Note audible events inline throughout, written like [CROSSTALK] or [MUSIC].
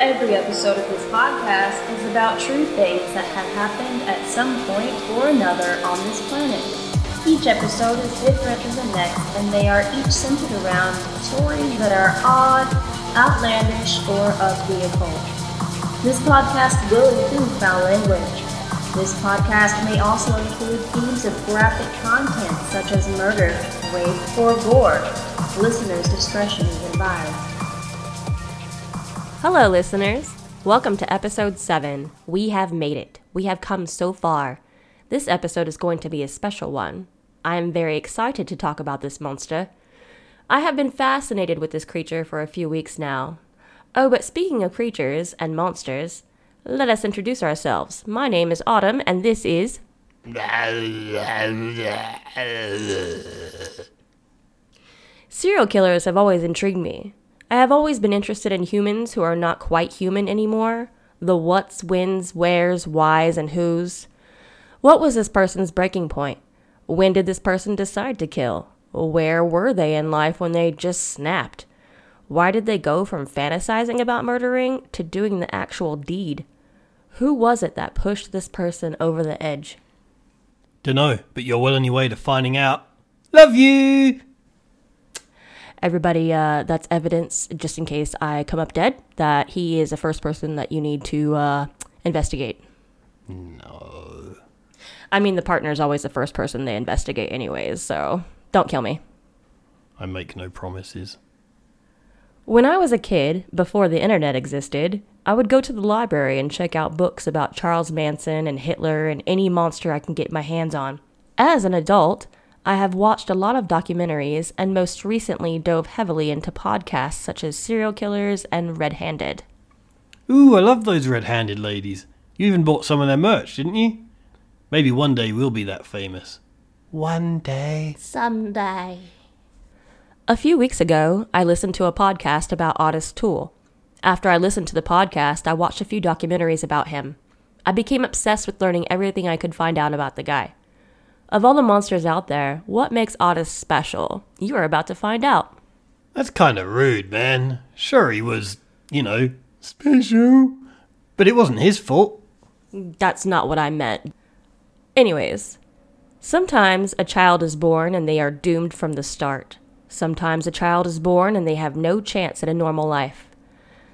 Every episode of this podcast is about true things that have happened at some point or another on this planet. Each episode is different than the next, and they are each centered around stories that are odd, outlandish, or of the occult. This podcast will include foul language. This podcast may also include themes of graphic content such as murder, rape, or gore. Listeners' discretion is advised. Hello, listeners. Welcome to episode 7. We have made it. We have come so far. This episode is going to be a special one. I am very excited to talk about this monster. I have been fascinated with this creature for a few weeks now. Oh, but speaking of creatures and monsters, let us introduce ourselves. My name is Autumn, and this is. [LAUGHS] Serial killers have always intrigued me. I have always been interested in humans who are not quite human anymore the what's, whens, where's, why's, and who's. What was this person's breaking point? When did this person decide to kill? Where were they in life when they just snapped? Why did they go from fantasizing about murdering to doing the actual deed? Who was it that pushed this person over the edge? Dunno, but you're well on your way to finding out. Love you! Everybody, uh, that's evidence, just in case I come up dead, that he is the first person that you need to uh, investigate. No. I mean, the partner is always the first person they investigate, anyways, so don't kill me. I make no promises. When I was a kid, before the internet existed, I would go to the library and check out books about Charles Manson and Hitler and any monster I can get my hands on. As an adult, I have watched a lot of documentaries and most recently dove heavily into podcasts such as Serial Killers and Red Handed. Ooh, I love those red handed ladies. You even bought some of their merch, didn't you? Maybe one day we'll be that famous. One day. Someday. A few weeks ago, I listened to a podcast about Ottis Toole. After I listened to the podcast, I watched a few documentaries about him. I became obsessed with learning everything I could find out about the guy. Of all the monsters out there, what makes Ottis special? You are about to find out. That's kind of rude, man. Sure, he was, you know, special. But it wasn't his fault. That's not what I meant. Anyways, sometimes a child is born and they are doomed from the start. Sometimes a child is born and they have no chance at a normal life.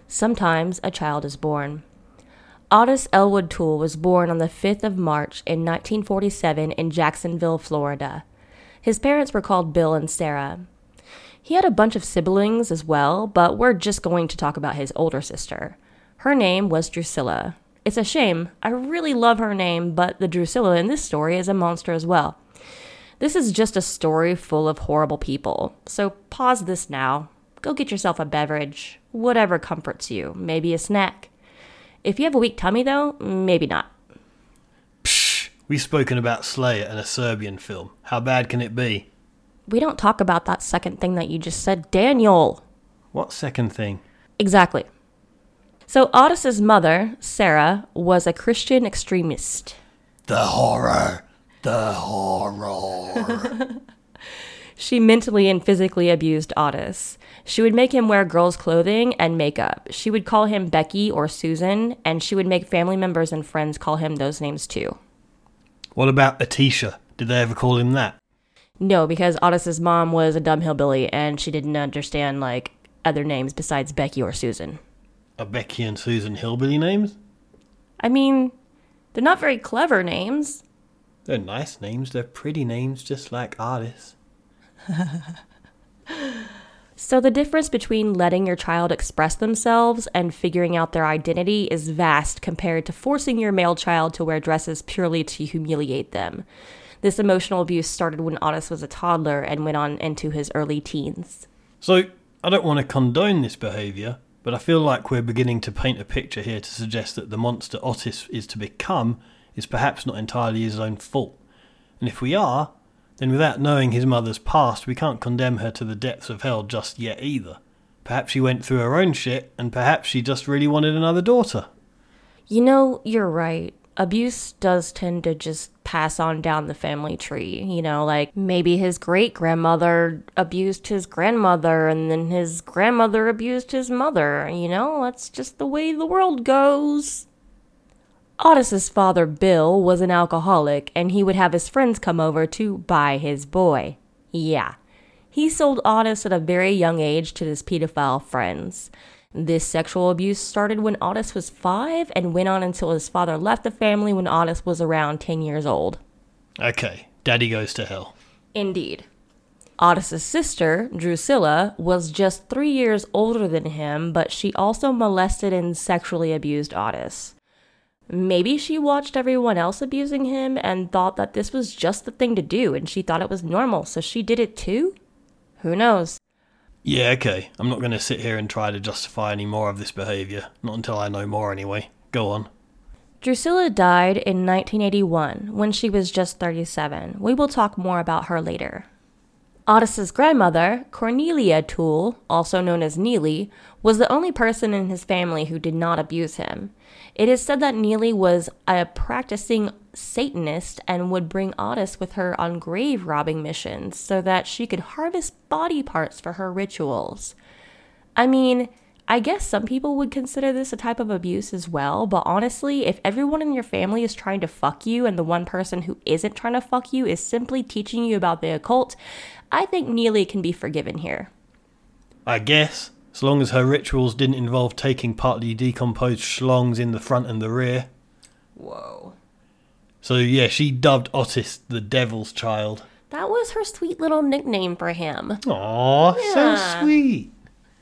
Sometimes a child is born. Ottis Elwood Toole was born on the 5th of March in 1947 in Jacksonville, Florida. His parents were called Bill and Sarah. He had a bunch of siblings as well, but we're just going to talk about his older sister. Her name was Drusilla. It's a shame. I really love her name, but the Drusilla in this story is a monster as well. This is just a story full of horrible people. So pause this now. Go get yourself a beverage, whatever comforts you, maybe a snack. If you have a weak tummy, though, maybe not. Psh, we've spoken about Slayer and a Serbian film. How bad can it be? We don't talk about that second thing that you just said, Daniel. What second thing? Exactly. So Ottis's mother, Sarah, was a Christian extremist. The horror. The horror. [LAUGHS] She mentally and physically abused Ottis. She would make him wear girls' clothing and makeup. She would call him Becky or Susan, and she would make family members and friends call him those names too. what about Atisha? Did they ever call him that? No, because Ottis's mom was a dumb hillbilly and she didn't understand like other names besides Becky or Susan. Are Becky and Susan hillbilly names? I mean, they're not very clever names. They're nice names. They're pretty names, just like artists. [LAUGHS] So, the difference between letting your child express themselves and figuring out their identity is vast compared to forcing your male child to wear dresses purely to humiliate them. This emotional abuse started when Ottis was a toddler and went on into his early teens. So, I don't want to condone this behaviour, but I feel like we're beginning to paint a picture here to suggest that the monster Ottis is to become is perhaps not entirely his own fault. And if we are, then without knowing his mother's past, we can't condemn her to the depths of hell just yet either. Perhaps she went through her own shit, and perhaps she just really wanted another daughter. You know, you're right. abuse does tend to just pass on down the family tree. You know, like maybe his great grandmother abused his grandmother and then his grandmother abused his mother. You know, that's just the way the world goes. Ottis's father, Bill, was an alcoholic and he would have his friends come over to buy his boy. Yeah. He sold Ottis at a very young age to his pedophile friends. This sexual abuse started when Ottis was five and went on until his father left the family when Ottis was around 10 years old. Okay, daddy goes to hell. Indeed. Ottis's sister, Drusilla, was just three years older than him, but she also molested and sexually abused Ottis. Maybe she watched everyone else abusing him and thought that this was just the thing to do and she thought it was normal, so she did it too? Who knows? Yeah, okay. I'm not going to sit here and try to justify any more of this behaviour. Not until I know more, anyway. Go on. Drusilla died in 1981 when she was just 37. We will talk more about her later. Ottis's grandmother, Cornelia Toole, also known as Neely, was the only person in his family who did not abuse him. It is said that Neely was a practicing Satanist and would bring Ottis with her on grave robbing missions so that she could harvest body parts for her rituals. I mean, I guess some people would consider this a type of abuse as well, but honestly, if everyone in your family is trying to fuck you and the one person who isn't trying to fuck you is simply teaching you about the occult, I think Neely can be forgiven here. I guess, as long as her rituals didn't involve taking partly decomposed schlongs in the front and the rear. Whoa. So yeah, she dubbed Ottis the Devil's Child. That was her sweet little nickname for him. Aw, Yeah. so sweet.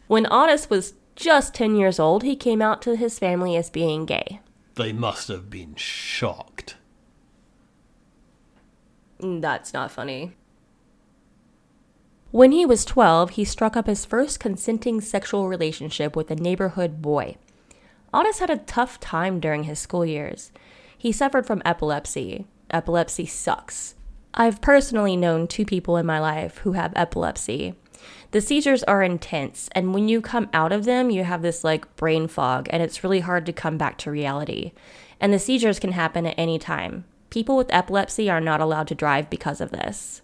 When Ottis was just 10 years old, he came out to his family as being gay. They must have been shocked. Mm, That's not funny. When he was 12, he struck up his first consenting sexual relationship with a neighborhood boy. Ottis had a tough time during his school years. He suffered from epilepsy. Epilepsy sucks. I've personally known two people in my life who have epilepsy. The seizures are intense, and when you come out of them, you have this like brain fog, and it's really hard to come back to reality. And the seizures can happen at any time. People with epilepsy are not allowed to drive because of this.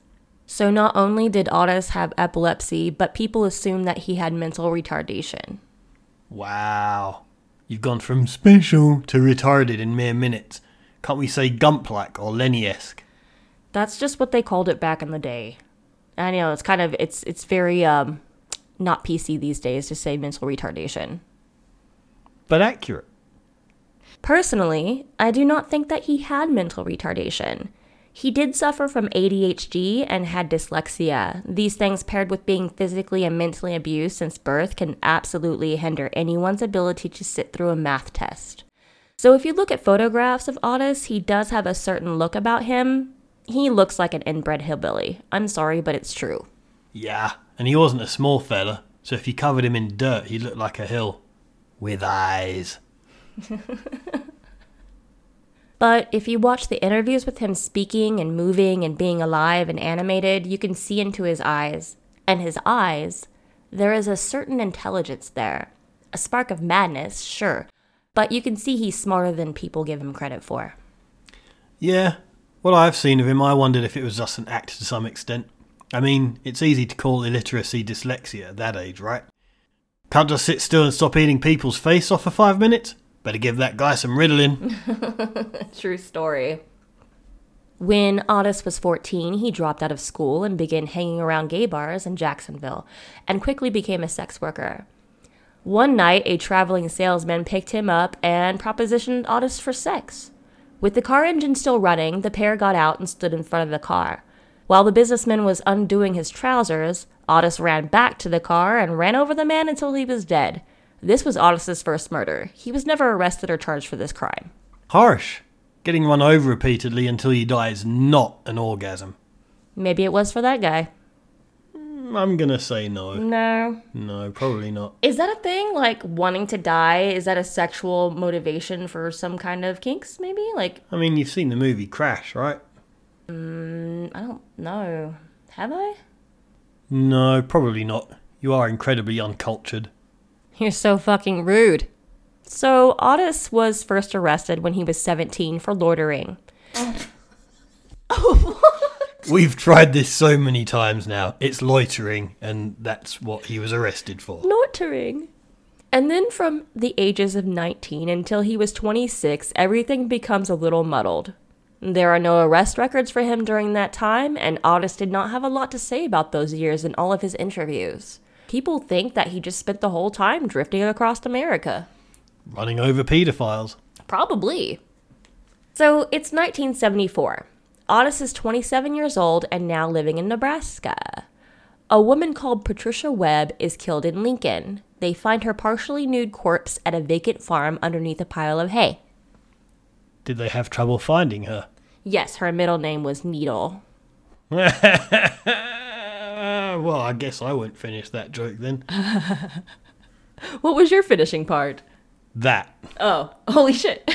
So, not only did Ottis have epilepsy, but people assumed that he had mental retardation. Wow. You've gone from special to retarded in mere minutes. Can't we say Gump-like or Lenny-esque? That's just what they called it back in the day. I know it's kind of it's it's very um not PC these days to say mental retardation. But accurate. Personally, I do not think that he had mental retardation. He did suffer from ADHD and had dyslexia. These things, paired with being physically and mentally abused since birth, can absolutely hinder anyone's ability to sit through a math test. So, if you look at photographs of Ottis, he does have a certain look about him. He looks like an inbred hillbilly. I'm sorry, but it's true. Yeah, and he wasn't a small fella, so if you covered him in dirt, he looked like a hill. With eyes. [LAUGHS] But if you watch the interviews with him speaking and moving and being alive and animated, you can see into his eyes. And his eyes, there is a certain intelligence there. A spark of madness, sure. But you can see he's smarter than people give him credit for. Yeah, what I've seen of him, I wondered if it was just an act to some extent. I mean, it's easy to call illiteracy dyslexia at that age, right? Can't just sit still and stop eating people's face off for five minutes? Better give that guy some Ritalin. [LAUGHS] True story. When Ottis was 14, he dropped out of school and began hanging around gay bars in Jacksonville and quickly became a sex worker. One night, a traveling salesman picked him up and propositioned Ottis for sex. With the car engine still running, the pair got out and stood in front of the car. While the businessman was undoing his trousers, Ottis ran back to the car and ran over the man until he was dead. This was Ottis's first murder. He was never arrested or charged for this crime. Harsh. Getting run over repeatedly until you die is not an orgasm. Maybe it was for that guy. I'm gonna say no. No. No, probably not. Is that a thing? Like wanting to die? Is that a sexual motivation for some kind of kinks, maybe? Like, I mean, you've seen the movie Crash, right? mm, I don't know. Have I? No, probably not. You are incredibly uncultured. You're so fucking rude. So, Ottis was first arrested when he was 17 for loitering. Oh, [LAUGHS] We've tried this so many times now. It's loitering, and that's what he was arrested for. Loitering. And then from the ages of 19 until he was 26, everything becomes a little muddled. There are no arrest records for him during that time, and Ottis did not have a lot to say about those years in all of his interviews. People think that he just spent the whole time drifting across America. Running over paedophiles. Probably. So it's 1974. Ottis is 27 years old and now living in Nebraska. A woman called Patricia Webb is killed in Lincoln. They find her partially nude corpse at a vacant farm underneath a pile of hay. Did they have trouble finding her? Yes, her middle name was Needle. [LAUGHS] Uh, well, I guess I won't finish that joke then. [LAUGHS] What was your finishing part? that. Oh, [LAUGHS] holy shit.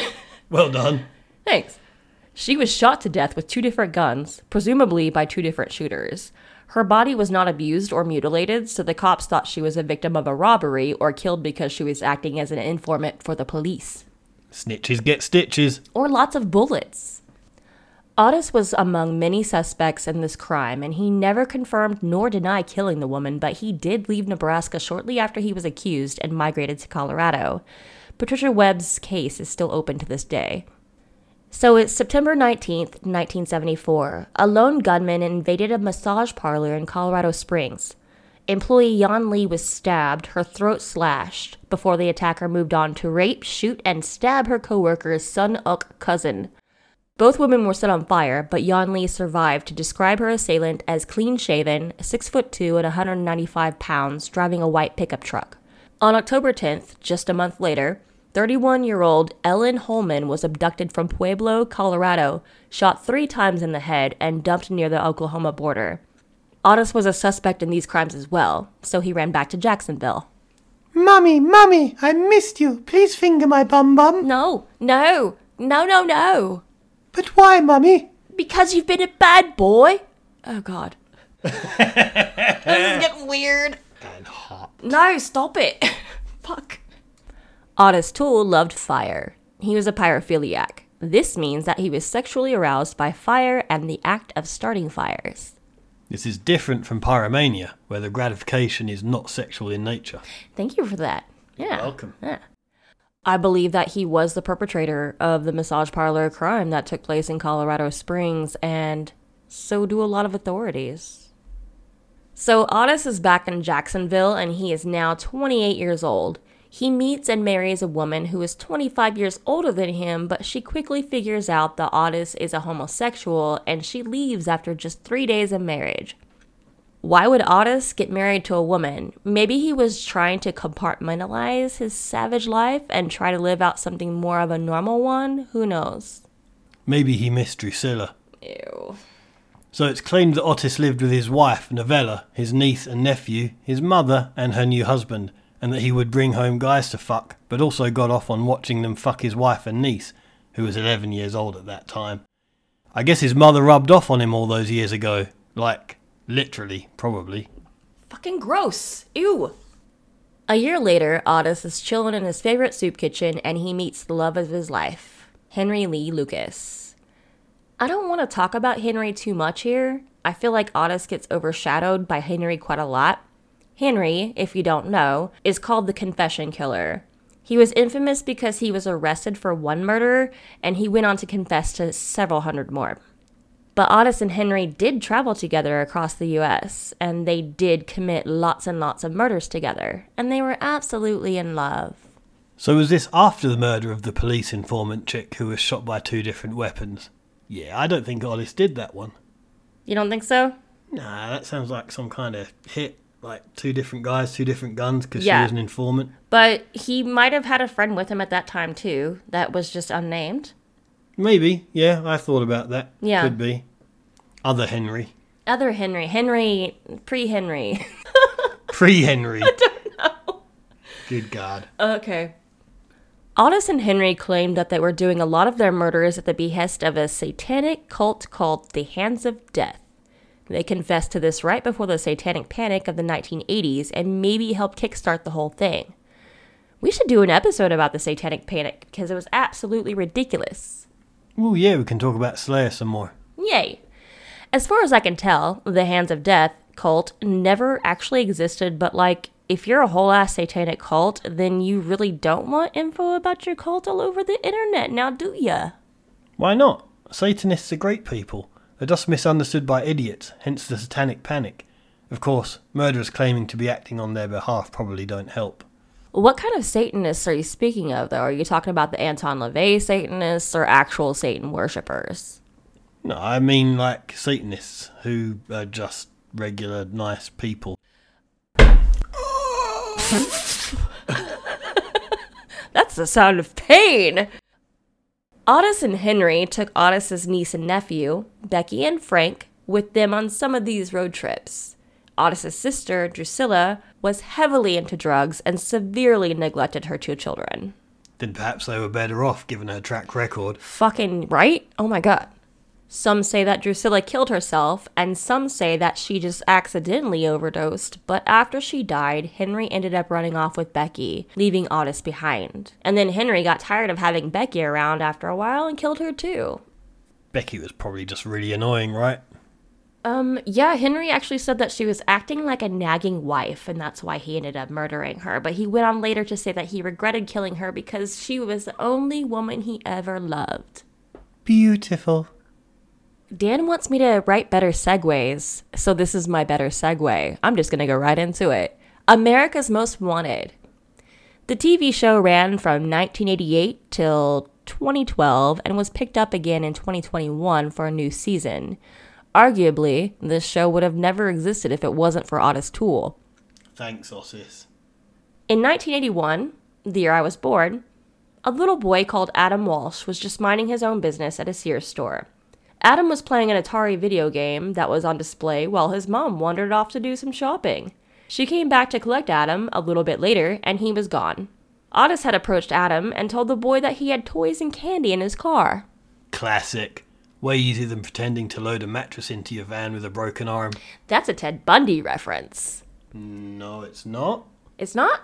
Well done. Thanks. She was shot to death with two different guns, presumably by two different shooters. Her body was not abused or mutilated, so the cops thought she was a victim of a robbery or killed because she was acting as an informant for the police. Snitches get stitches. Or lots of bullets. Ottis was among many suspects in this crime, and he never confirmed nor denied killing the woman, but he did leave Nebraska shortly after he was accused and migrated to Colorado. Patricia Webb's case is still open to this day. So it's September 19th, 1974. A lone gunman invaded a massage parlor in Colorado Springs. Employee Yon Lee was stabbed, her throat slashed, before the attacker moved on to rape, shoot, and stab her coworker's Sun Ok Cousin. Both women were set on fire, but Yon Lee survived to describe her assailant as clean shaven, 6 foot 2 and 195 pounds, driving a white pickup truck. On October 10th, just a month later, 31 year old Ellen Holman was abducted from Pueblo, Colorado, shot three times in the head, and dumped near the Oklahoma border. Ottis was a suspect in these crimes as well, so he ran back to Jacksonville. Mummy, mummy, I missed you. Please finger my bum bum. No, no, no, no, no. But why, mummy? Because you've been a bad boy. Oh, God. [LAUGHS] this is getting weird. And hot. No, stop it. [LAUGHS] Fuck. Ottis Toole loved fire. He was a pyrophiliac. This means that he was sexually aroused by fire and the act of starting fires. This is different from pyromania, where the gratification is not sexual in nature. Thank you for that. Yeah. welcome. Yeah. I believe that he was the perpetrator of the massage parlor crime that took place in Colorado Springs, and so do a lot of authorities. So Ottis is back in Jacksonville, and he is now 28 years old. He meets and marries a woman who is 25 years older than him, but she quickly figures out that Ottis is a homosexual and she leaves after just three days of marriage. Why would Ottis get married to a woman? Maybe he was trying to compartmentalize his savage life and try to live out something more of a normal one? Who knows? Maybe he missed Drusilla. Ew. So it's claimed that Ottis lived with his wife, Novella, his niece and nephew, his mother, and her new husband, and that he would bring home guys to fuck, but also got off on watching them fuck his wife and niece, who was 11 years old at that time. I guess his mother rubbed off on him all those years ago. Like, literally, probably. Fucking gross. Ew. A year later, Ottis is chilling in his favorite soup kitchen and he meets the love of his life, Henry Lee Lucas. I don't want to talk about Henry too much here. I feel like Ottis gets overshadowed by Henry quite a lot. Henry, if you don't know, is called the Confession Killer. He was infamous because he was arrested for one murder and he went on to confess to several hundred more. But Ottis and Henry did travel together across the US, and they did commit lots and lots of murders together, and they were absolutely in love. So was this after the murder of the police informant chick who was shot by two different weapons? Yeah, I don't think Ottis did that one. You don't think so? Nah, that sounds like some kind of hit. Like two different guys, two different guns, because Yeah. she was an informant. But he might have had a friend with him at that time too, that was just unnamed. Maybe, yeah, I thought about that. Yeah. Could be. Other Henry. Other Henry, Henry, pre Henry. [LAUGHS] Pre Henry. I don't know. Good God. Okay. Ottis and Henry claimed that they were doing a lot of their murders at the behest of a satanic cult called the Hands of Death. They confessed to this right before the satanic panic of the 1980s and maybe helped kickstart the whole thing. We should do an episode about the Satanic Panic because it was absolutely ridiculous. Well, yeah, we can talk about Slayer some more. Yay! As far as I can tell, the Hands of Death cult never actually existed, but like, if you're a whole ass satanic cult, then you really don't want info about your cult all over the internet, now do ya? Why not? Satanists are great people. They're just misunderstood by idiots, hence the satanic panic. Of course, murderers claiming to be acting on their behalf probably don't help. What kind of Satanists are you speaking of, though? Are you talking about the Anton LaVey Satanists or actual Satan worshippers? No, I mean like Satanists who are just regular nice people. [LAUGHS] That's the sound of pain! Ottis and Henry took Ottis's niece and nephew, Becky and Frank, with them on some of these road trips. Ottis's sister, Drusilla, was heavily into drugs and severely neglected her two children. Then perhaps they were better off given her track record. Fucking right? Oh my god. Some say that Drusilla killed herself, and some say that she just accidentally overdosed, but after she died, Henry ended up running off with Becky, leaving Ottis behind. And then Henry got tired of having Becky around after a while and killed her too. Becky was probably just really annoying, right? Um, yeah, Henry actually said that she was acting like a nagging wife, and that's why he ended up murdering her. But he went on later to say that he regretted killing her because she was the only woman he ever loved. Beautiful. Dan wants me to write better segues, so this is my better segue. I'm just gonna go right into it. America's Most Wanted. The TV show ran from 1988 till 2012 and was picked up again in 2021 for a new season. Arguably, this show would have never existed if it wasn't for Ottis Toole. Thanks, Ottis. In 1981, the year I was born, a little boy called Adam Walsh was just minding his own business at a Sears store. Adam was playing an Atari video game that was on display while his mom wandered off to do some shopping. She came back to collect Adam a little bit later, and he was gone. Ottis had approached Adam and told the boy that he had toys and candy in his car. Classic. Way easier than pretending to load a mattress into your van with a broken arm. That's a Ted Bundy reference. No, it's not. It's not?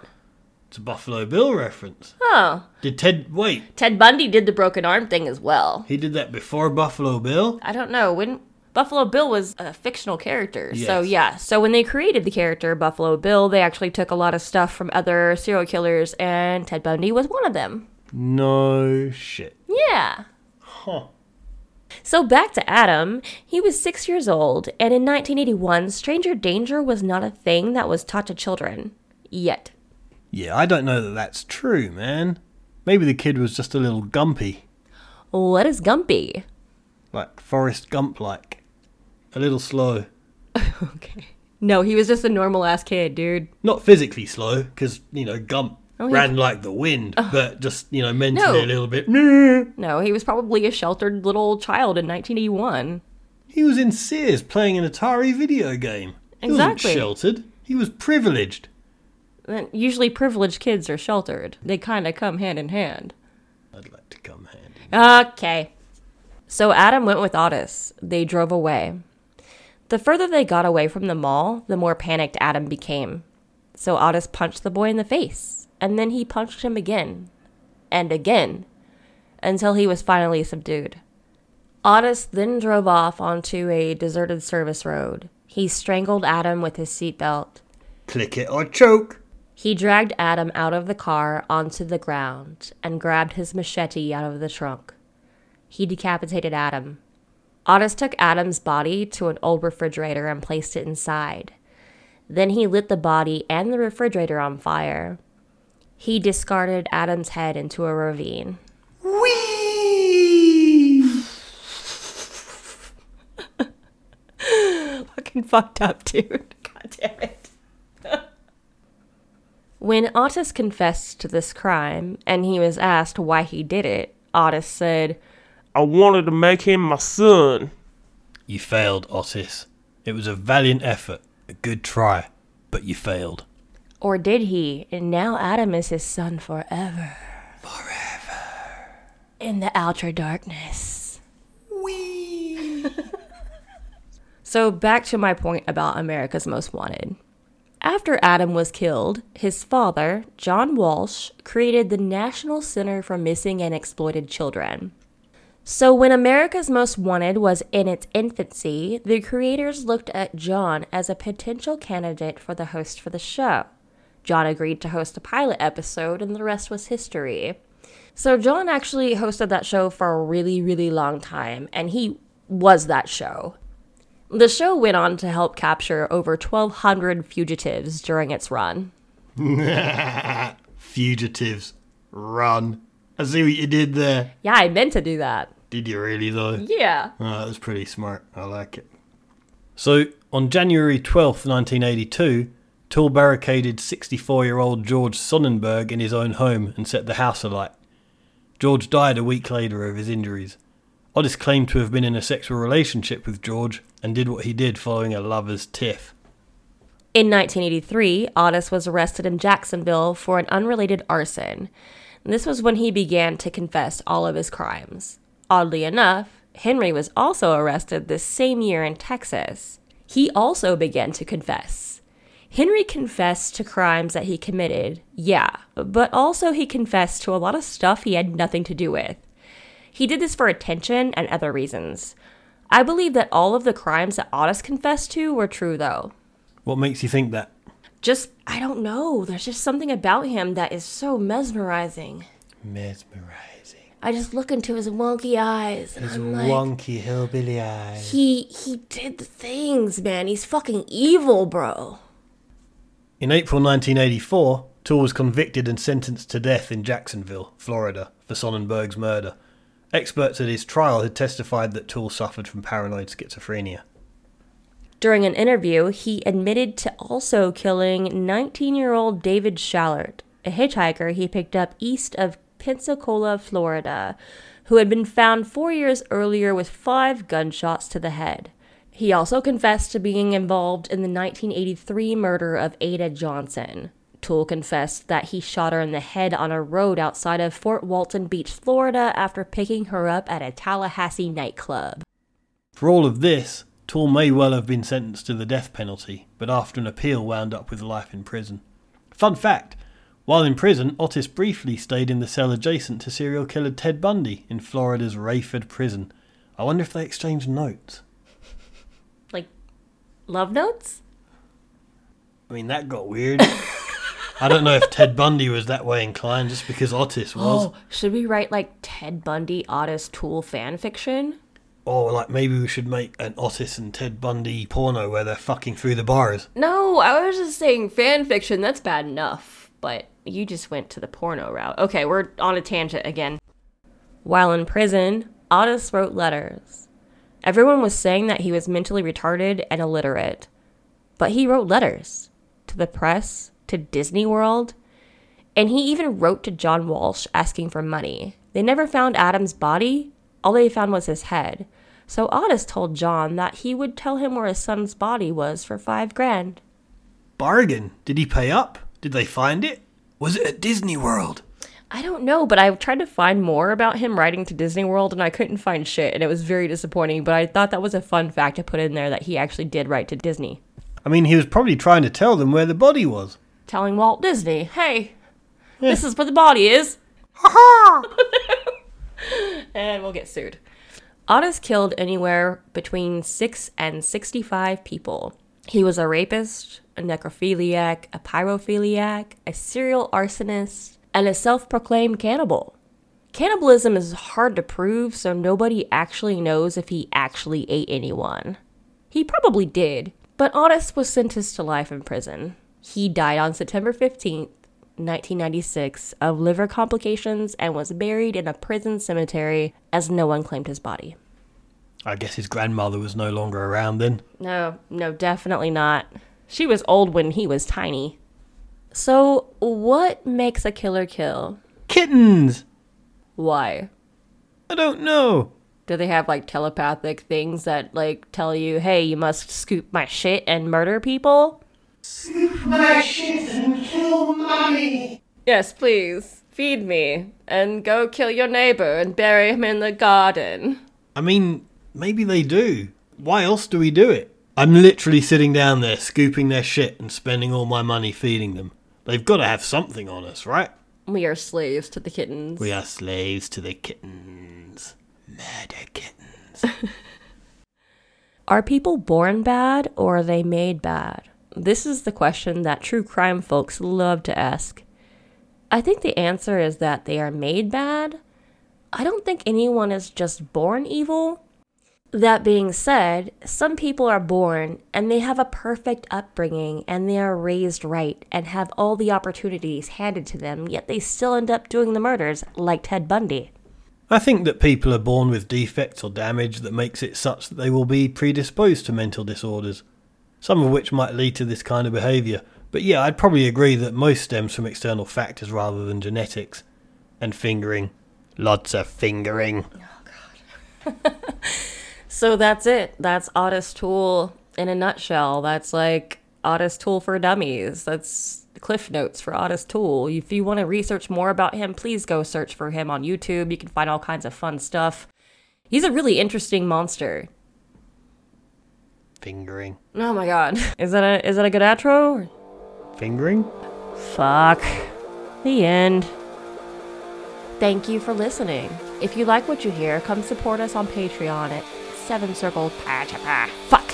It's a Buffalo Bill reference. Oh. Did Ted wait? Ted Bundy did the broken arm thing as well. He did that before Buffalo Bill? I don't know. When Buffalo Bill was a fictional character. So, yeah. So, when they created the character Buffalo Bill, they actually took a lot of stuff from other serial killers, and Ted Bundy was one of them. No shit. Yeah. Huh. So back to Adam. He was six years old, and in 1981, stranger danger was not a thing that was taught to children. Yet. Yeah, I don't know that that's true, man. Maybe the kid was just a little gumpy. What is Gumpy? Like Forrest Gump like. A little slow. [LAUGHS] Okay. No, he was just a normal ass kid, dude. Not physically slow, because, you know, Gump Oh, ran like the wind, but just, you know, mentally No. a little bit. No, he was probably a sheltered little child in 1981. He was in Sears playing an Atari video game. He Exactly. wasn't sheltered. He was privileged. Usually privileged kids are sheltered. They kind of come hand in hand. I'd like to come hand in hand. Okay. So Adam went with Ottis. They drove away. The further they got away from the mall, the more panicked Adam became. So Otis punched the boy in the face, and then he punched him again, and again, until he was finally subdued. Ottis then drove off onto a deserted service road. He strangled Adam with his seatbelt. Click it or choke. He dragged Adam out of the car onto the ground and grabbed his machete out of the trunk. He decapitated Adam. Ottis took Adam's body to an old refrigerator and placed it inside. Then he lit the body and the refrigerator on fire. He discarded Adam's head into a ravine. Whee! Fucking fucked up, dude. [LAUGHS] God damn it. when Ottis confessed to this crime and he was asked why he did it, Ottis said, I wanted to make him my son. You failed, Ottis. It was a valiant effort, a good try, but you failed. Or did he? And now Adam is his son forever. Forever. In the outer darkness. Whee! [LAUGHS] So back to my point about America's Most Wanted. After Adam was killed, his father, John Walsh, created the National Center for Missing and Exploited Children. So, when America's Most Wanted was in its infancy, the creators looked at John as a potential candidate for the host for the show. John agreed to host a pilot episode, and the rest was history. So, John actually hosted that show for a really, really long time, and he was that show. The show went on to help capture over 1,200 fugitives during its run. [LAUGHS] Fugitives, run. I see what you did there. Yeah, I meant to do that. Did you really, though? Yeah. Oh, that was pretty smart. I like it. So, on January 12th, 1982, Toole barricaded 64 year old George Sonnenberg in his own home and set the house alight. George died a week later of his injuries. Ottis claimed to have been in a sexual relationship with George and did what he did following a lover's tiff. In 1983, Ottis was arrested in Jacksonville for an unrelated arson. This was when he began to confess all of his crimes. Oddly enough, Henry was also arrested this same year in Texas. He also began to confess. Henry confessed to crimes that he committed, yeah, but also he confessed to a lot of stuff he had nothing to do with. He did this for attention and other reasons. I believe that all of the crimes that Ottis confessed to were true, though. What makes you think that? Just, I don't know. There's just something about him that is so mesmerizing. Mesmerizing. I just look into his wonky eyes and I'm like, his wonky hillbilly eyes. he he did the things, man. He's fucking evil, bro. In April 1984, Toole was convicted and sentenced to death in Jacksonville, Florida, for Sonnenberg's murder. Experts at his trial had testified that Toole suffered from paranoid schizophrenia. During an interview, he admitted to also killing 19 year old David Schallert, a hitchhiker he picked up east of Pensacola, Florida, who had been found four years earlier with five gunshots to the head. He also confessed to being involved in the 1983 murder of Ada Johnson. Toole confessed that he shot her in the head on a road outside of Fort Walton Beach, Florida, after picking her up at a Tallahassee nightclub. For all of this, Toole may well have been sentenced to the death penalty, but after an appeal wound up with life in prison. Fun fact while in prison, Ottis briefly stayed in the cell adjacent to serial killer Ted Bundy in Florida's Raiford prison. I wonder if they exchanged notes. Love notes? I mean, that got weird. I don't know if [LAUGHS] Ted Bundy was that way inclined just because Ottis was. Oh, should we write like Ted Bundy Ottis Toole fan fiction? Or like maybe we should make an Ottis and Ted Bundy porno where they're fucking through the bars. No, I was just saying fan fiction. That's bad enough. But you just went to the porno route. Okay, we're on a tangent again. While in prison, Ottis wrote letters. Everyone was saying that he was mentally retarded and illiterate. But he wrote letters to the press, to Disney World, and he even wrote to John Walsh asking for money. They never found Adam's body, all they found was his head. So Ottis told John that he would tell him where his son's body was for five grand. Bargain. Did he pay up? Did they find it? Was it at Disney World? I don't know, but I tried to find more about him writing to Disney World and I couldn't find shit, and it was very disappointing. But I thought that was a fun fact to put in there that he actually did write to Disney, I mean, he was probably trying to tell them where the body was. telling Walt Disney, hey, this is where the body is. Ha ha. [LAUGHS] and we'll get sued. Ottis killed anywhere between 6 and 65 people. He was a rapist, a necrophiliac, a pyrophiliac, a serial arsonist, and a self proclaimed cannibal. Cannibalism is hard to prove, so nobody actually knows if he actually ate anyone. He probably did, but Ottis was sentenced to life in prison. He died on September 15th, 1996, of liver complications and was buried in a prison cemetery as no one claimed his body. I guess his grandmother was no longer around then. No, no, definitely not. She was old when he was tiny. So, what makes a killer kill? Kittens! Why? I don't know. Do they have like telepathic things that like tell you, hey, you must scoop my shit and murder people? Scoop my shit and kill mommy. Yes, please. Feed me. And go kill your neighbor and bury him in the garden. I mean, maybe they do. Why else do we do it? I'm literally sitting down there scooping their shit and spending all my money feeding them. They've got to have something on us, right? We are slaves to the kittens. We are slaves to the kittens. Murder kittens. [LAUGHS] Are people born bad or are they made bad? This is the question that true crime folks love to ask. I think the answer is that they are made bad. I don't think anyone is just born evil. That being said, some people are born and they have a perfect upbringing and they are raised right and have all the opportunities handed to them, yet they still end up doing the murders, like Ted Bundy. I think that people are born with defects or damage that makes it such that they will be predisposed to mental disorders, some of which might lead to this kind of behaviour. But yeah, I'd probably agree that most stems from external factors rather than genetics. And fingering. Lots of fingering. Oh, [LAUGHS] So that's it. That's Ottis Toole in a nutshell. That's like Ottis Toole for dummies. That's cliff notes for Ottis Toole. If you want to research more about him, please go search for him on YouTube. You can find all kinds of fun stuff. He's a really interesting monster. Fingering. Oh my god. Is that a is that a good outro? Fingering? Fuck. The end. Thank you for listening. If you like what you hear, come support us on Patreon at Seven Circle Fuck.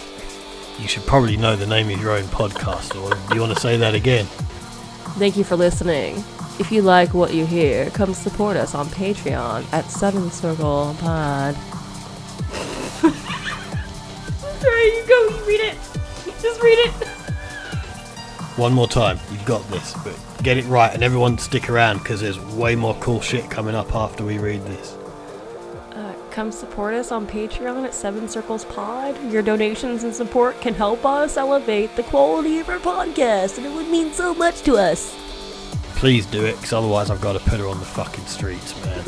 You should probably know the name of your own podcast, or do you want to say that again? Thank you for listening. If you like what you hear, come support us on Patreon at Seven Circle Pod. Sorry, [LAUGHS] you go, you read it. Just read it. One more time, you've got this, but get it right, and everyone stick around because there's way more cool shit coming up after we read this. Come support us on Patreon at Seven Circles Pod. Your donations and support can help us elevate the quality of our podcast, and it would mean so much to us. Please do it, because otherwise I've got to put her on the fucking streets, man.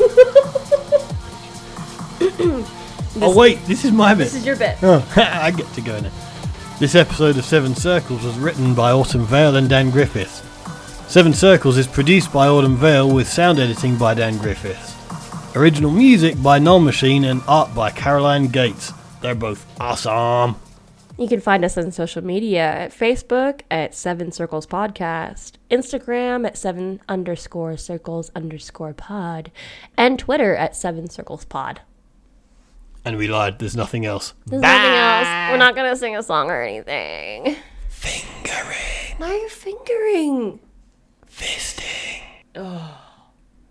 [LAUGHS] oh wait, this is my bit. This is your bit. Oh, [LAUGHS] I get to go now. This episode of Seven Circles was written by Autumn Vail and Dan Griffiths. Seven Circles is produced by Autumn Vail with sound editing by Dan Griffiths. Original music by Null Machine and art by Caroline Gates. They're both awesome. You can find us on social media at Facebook at Seven Circles Podcast, Instagram at Seven underscore Circles underscore Pod, and Twitter at Seven Circles Pod. And we lied, there's nothing else. There's nothing else. We're not gonna sing a song or anything. Fingering, Why are you fingering? fisting. Oh.